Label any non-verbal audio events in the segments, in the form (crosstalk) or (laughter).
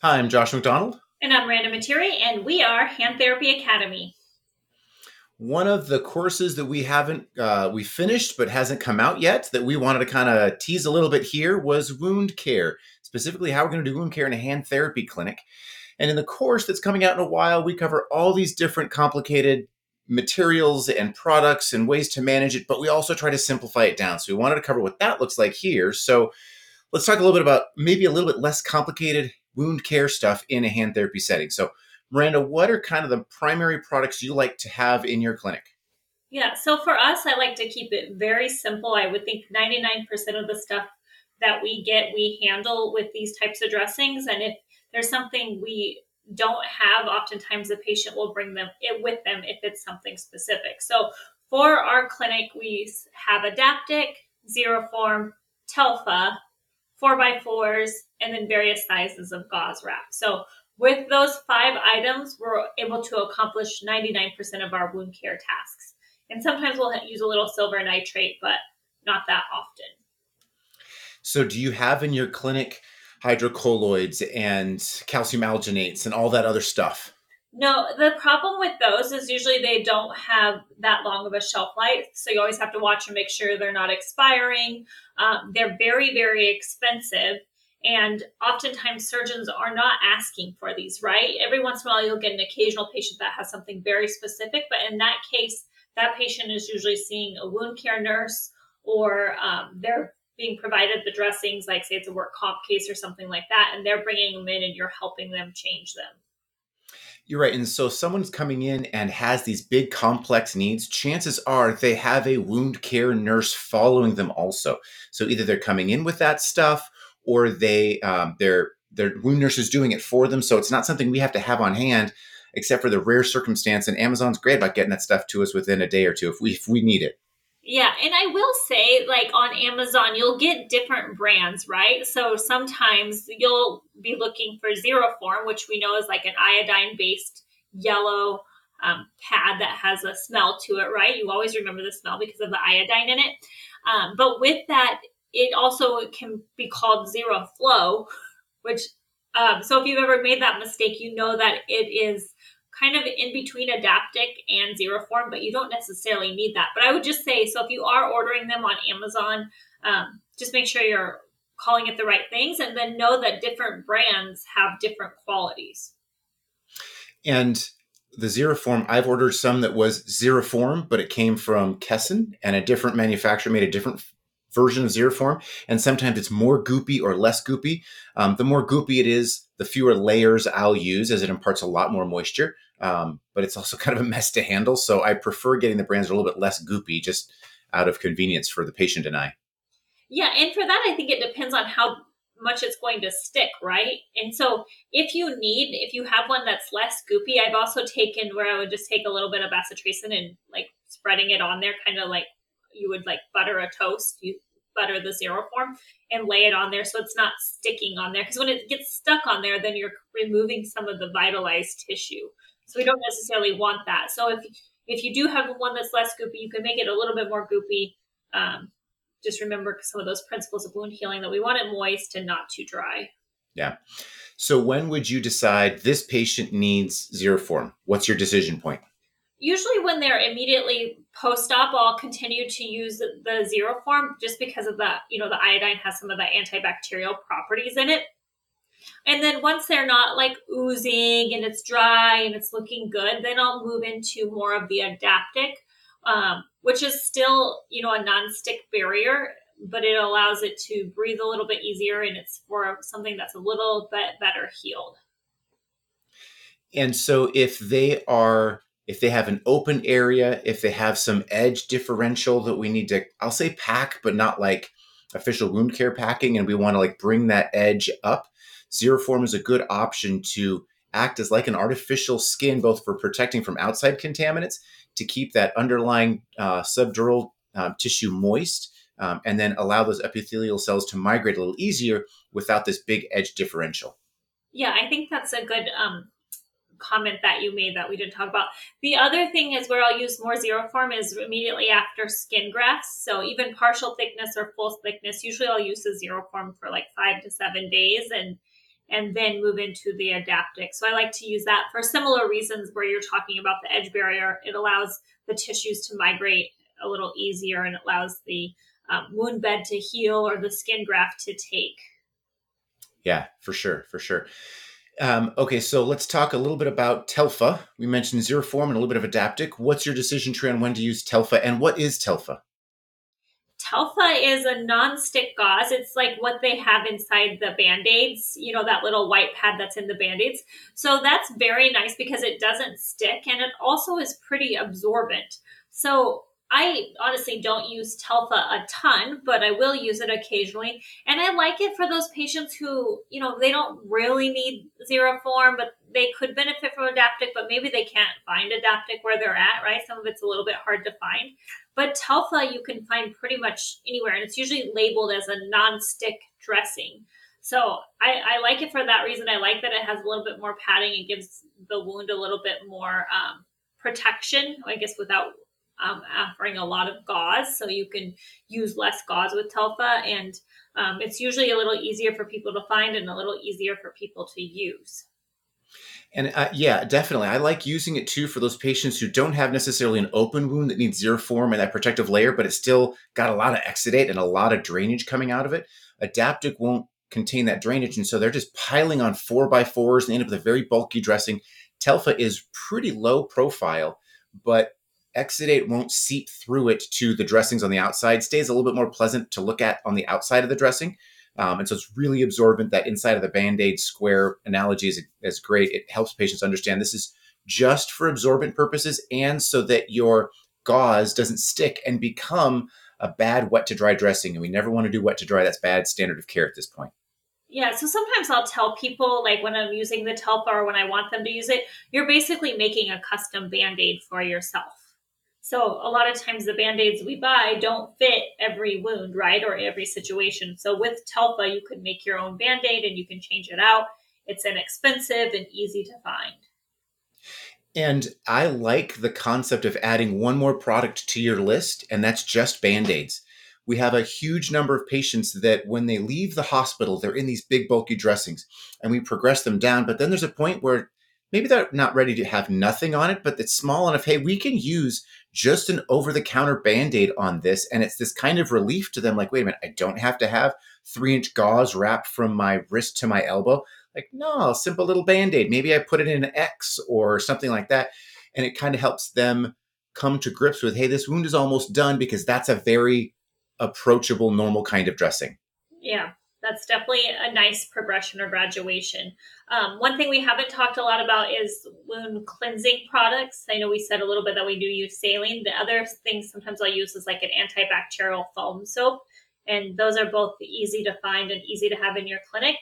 Hi, I'm Josh McDonald. And I'm Randa Materi, and we are Hand Therapy Academy. One of the courses that we haven't uh, we finished but hasn't come out yet that we wanted to kind of tease a little bit here was wound care, specifically how we're going to do wound care in a hand therapy clinic. And in the course that's coming out in a while, we cover all these different complicated materials and products and ways to manage it, but we also try to simplify it down. So we wanted to cover what that looks like here. So let's talk a little bit about maybe a little bit less complicated wound care stuff in a hand therapy setting. So, Miranda, what are kind of the primary products you like to have in your clinic? Yeah, so for us, I like to keep it very simple. I would think 99% of the stuff that we get, we handle with these types of dressings. And if there's something we don't have, oftentimes the patient will bring them it with them if it's something specific. So for our clinic, we have Adaptic, Xeroform, Telfa, four by fours, and then various sizes of gauze wrap. So with those five items, we're able to accomplish 99% of our wound care tasks. And sometimes we'll use a little silver nitrate, but not that often. So, do you have in your clinic hydrocolloids and calcium alginates and all that other stuff? No, the problem with those is usually they don't have that long of a shelf life. So you always have to watch and make sure they're not expiring. Um, they're very, very expensive. And oftentimes surgeons are not asking for these, right? Every once in a while, you'll get an occasional patient that has something very specific. But in that case, that patient is usually seeing a wound care nurse or um, they're being provided the dressings, like say it's a work comp case or something like that, and they're bringing them in and you're helping them change them. You're right. And so, someone's coming in and has these big complex needs, chances are they have a wound care nurse following them also. So, either they're coming in with that stuff or they, um, their, their wound nurse is doing it for them. So, it's not something we have to have on hand, except for the rare circumstance. And Amazon's great about getting that stuff to us within a day or two if we, if we need it. Yeah, and I will say, like on Amazon, you'll get different brands, right? So sometimes you'll be looking for zero form, which we know is like an iodine based yellow um, pad that has a smell to it, right? You always remember the smell because of the iodine in it. Um, but with that, it also can be called Zero Flow, which, um, so if you've ever made that mistake, you know that it is kind of in between Adaptic and Xeroform, but you don't necessarily need that. But I would just say, so if you are ordering them on Amazon, um, just make sure you're calling it the right things and then know that different brands have different qualities. And the Xeroform, I've ordered some that was Xeroform, but it came from Kesson and a different manufacturer made a different version of Xeroform. And sometimes it's more goopy or less goopy. Um, the more goopy it is, the fewer layers I'll use as it imparts a lot more moisture. Um, but it's also (laughs) kind of a mess to handle. So I prefer getting the brands a little bit less goopy just out of convenience for the patient and I. Yeah, and for that, I think it depends on how much it's going to stick, right? And so if you need, if you have one that's less goopy, I've also taken where I would just take a little bit of bacitracin and like spreading it on there, kind of like you would like butter a toast. You butter the zero form and lay it on there so it's not sticking on there. Because when it gets stuck on there, then you're removing some of the vitalized tissue. So we don't necessarily want that. So if if you do have one that's less goopy, you can make it a little bit more goopy. Um, just remember some of those principles of wound healing that we want it moist and not too dry. Yeah. So when would you decide this patient needs Xeroform? What's your decision point? Usually when they're immediately post-op, I'll continue to use the, the Xeroform just because of the, you know, the iodine has some of the antibacterial properties in it. And then once they're not like oozing and it's dry and it's looking good, then I'll move into more of the adaptic, um, which is still, you know, a non-stick barrier, but it allows it to breathe a little bit easier and it's for something that's a little bit better healed. And so if they are if they have an open area, if they have some edge differential that we need to, I'll say pack, but not like official wound care packing, and we want to like bring that edge up, Xeroform is a good option to act as like an artificial skin, both for protecting from outside contaminants to keep that underlying uh, subdural um, tissue moist, um, and then allow those epithelial cells to migrate a little easier without this big edge differential. Yeah, I think that's a good um, comment that you made that we didn't talk about. The other thing is where I'll use more Xeroform is immediately after skin grafts. So even partial thickness or full thickness, usually I'll use the Xeroform for like five to seven days and and then move into the adaptic. So I like to use that for similar reasons where you're talking about the edge barrier. It allows the tissues to migrate a little easier and it allows the um, wound bed to heal or the skin graft to take. Yeah, for sure, for sure. Um, okay, so let's talk a little bit about Telfa. We mentioned Xeroform and a little bit of Adaptic. What's your decision tree on when to use Telfa, and what is Telfa? Telfa is a non-stick gauze. It's like what they have inside the band-aids, you know, that little white pad that's in the band-aids. So that's very nice because it doesn't stick and it also is pretty absorbent. So I honestly don't use Telfa a ton, but I will use it occasionally. And I like it for those patients who, you know, they don't really need Xeroform, but they could benefit from Adaptic, but maybe they can't find Adaptic where they're at, right? Some of it's a little bit hard to find. But Telfa you can find pretty much anywhere, and it's usually labeled as a non-stick dressing. So I, I like it for that reason. I like that it has a little bit more padding. It gives the wound a little bit more um, protection, I guess, without um, offering a lot of gauze, so you can use less gauze with Telfa, and um, it's usually a little easier for people to find and a little easier for people to use. And uh, yeah, definitely. I like using it too for those patients who don't have necessarily an open wound that needs Xeroform and that protective layer, but it's still got a lot of exudate and a lot of drainage coming out of it. Adaptic won't contain that drainage, and so they're just piling on four by fours and end up with a very bulky dressing. Telfa is pretty low profile, but exudate won't seep through it to the dressings on the outside. Stays a little bit more pleasant to look at on the outside of the dressing. Um, and so it's really absorbent. That inside of the band aid square analogy is, is great. It helps patients understand this is just for absorbent purposes and so that your gauze doesn't stick and become a bad wet to dry dressing. And we never want to do wet to dry. That's bad standard of care at this point. Yeah, so sometimes I'll tell people, like when I'm using the Telfa or when I want them to use it, you're basically making a custom band aid for yourself. So a lot of times the band-aids we buy don't fit every wound, right? Or every situation. So with Telfa, you can make your own band-aid and you can change it out. It's inexpensive and easy to find. And I like the concept of adding one more product to your list, and that's just band aids. We have a huge number of patients that when they leave the hospital, they're in these big, bulky dressings, and we progress them down. But then there's a point where maybe they're not ready to have nothing on it, but it's small enough. Hey, we can use just an over the counter band aid on this. And it's this kind of relief to them like, wait a minute, I don't have to have three inch gauze wrapped from my wrist to my elbow. Like, no, simple little band aid. Maybe I put it in an X or something like that. And it kind of helps them come to grips with, hey, this wound is almost done because that's a very approachable, normal kind of dressing. Yeah that's definitely a nice progression or graduation. Um, one thing we haven't talked a lot about is wound cleansing products. I know we said a little bit that we do use saline. The other things sometimes I'll use is like an antibacterial foam soap. And those are both easy to find and easy to have in your clinic.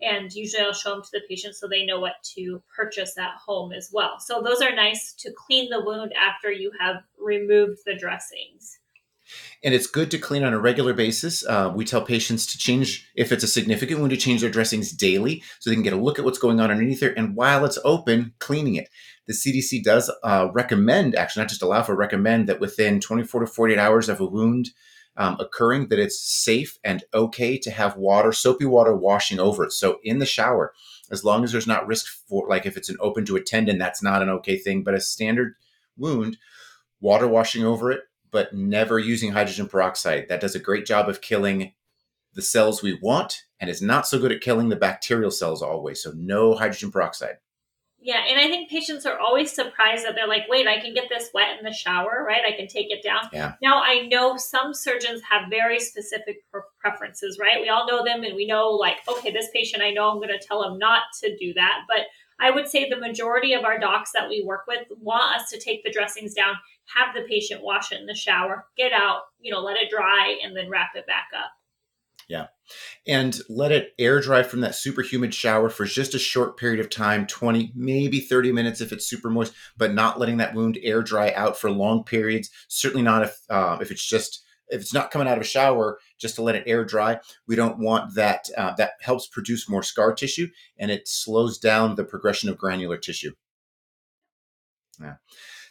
And usually I'll show them to the patient so they know what to purchase at home as well. So those are nice to clean the wound after you have removed the dressings. And it's good to clean on a regular basis. Uh, we tell patients to change, if it's a significant wound, to change their dressings daily so they can get a look at what's going on underneath there. And while it's open, cleaning it. The CDC does uh, recommend, actually, not just allow for, recommend that within 24 to 48 hours of a wound um, occurring, that it's safe and okay to have water, soapy water washing over it. So in the shower, as long as there's not risk for, like if it's an open to a tendon, that's not an okay thing. But a standard wound, water washing over it, but never using hydrogen peroxide. That does a great job of killing the cells we want and is not so good at killing the bacterial cells always. So no hydrogen peroxide. Yeah, and I think patients are always surprised that they're like, wait, I can get this wet in the shower, right? I can take it down. Yeah. Now, I know some surgeons have very specific preferences, right? We all know them and we know, like, okay, this patient, I know I'm going to tell them not to do that. But I would say the majority of our docs that we work with want us to take the dressings down have the patient wash it in the shower, get out, you know, let it dry, and then wrap it back up. Yeah. And let it air dry from that super humid shower for just a short period of time 20, maybe 30 minutes if it's super moist, but not letting that wound air dry out for long periods. Certainly not if, uh, if it's just. If it's not coming out of a shower, just to let it air dry, we don't want that. Uh, that helps produce more scar tissue and it slows down the progression of granular tissue. Yeah.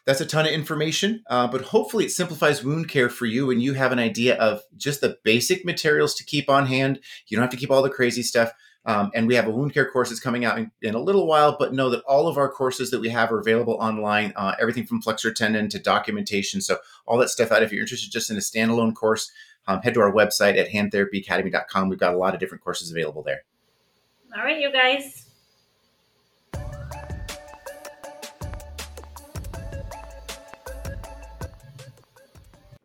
That's a ton of information, uh, but hopefully it simplifies wound care for you and you have an idea of just the basic materials to keep on hand. You don't have to keep all the crazy stuff. Um, and we have a wound care course that's coming out in, in, a little while, but know that all of our courses that we have are available online, uh, everything from flexor tendon to documentation. So all that stuff out. If you're interested just in a standalone course, um, head to our website at handtherapyacademy.com. We've got a lot of different courses available there. All right, you guys.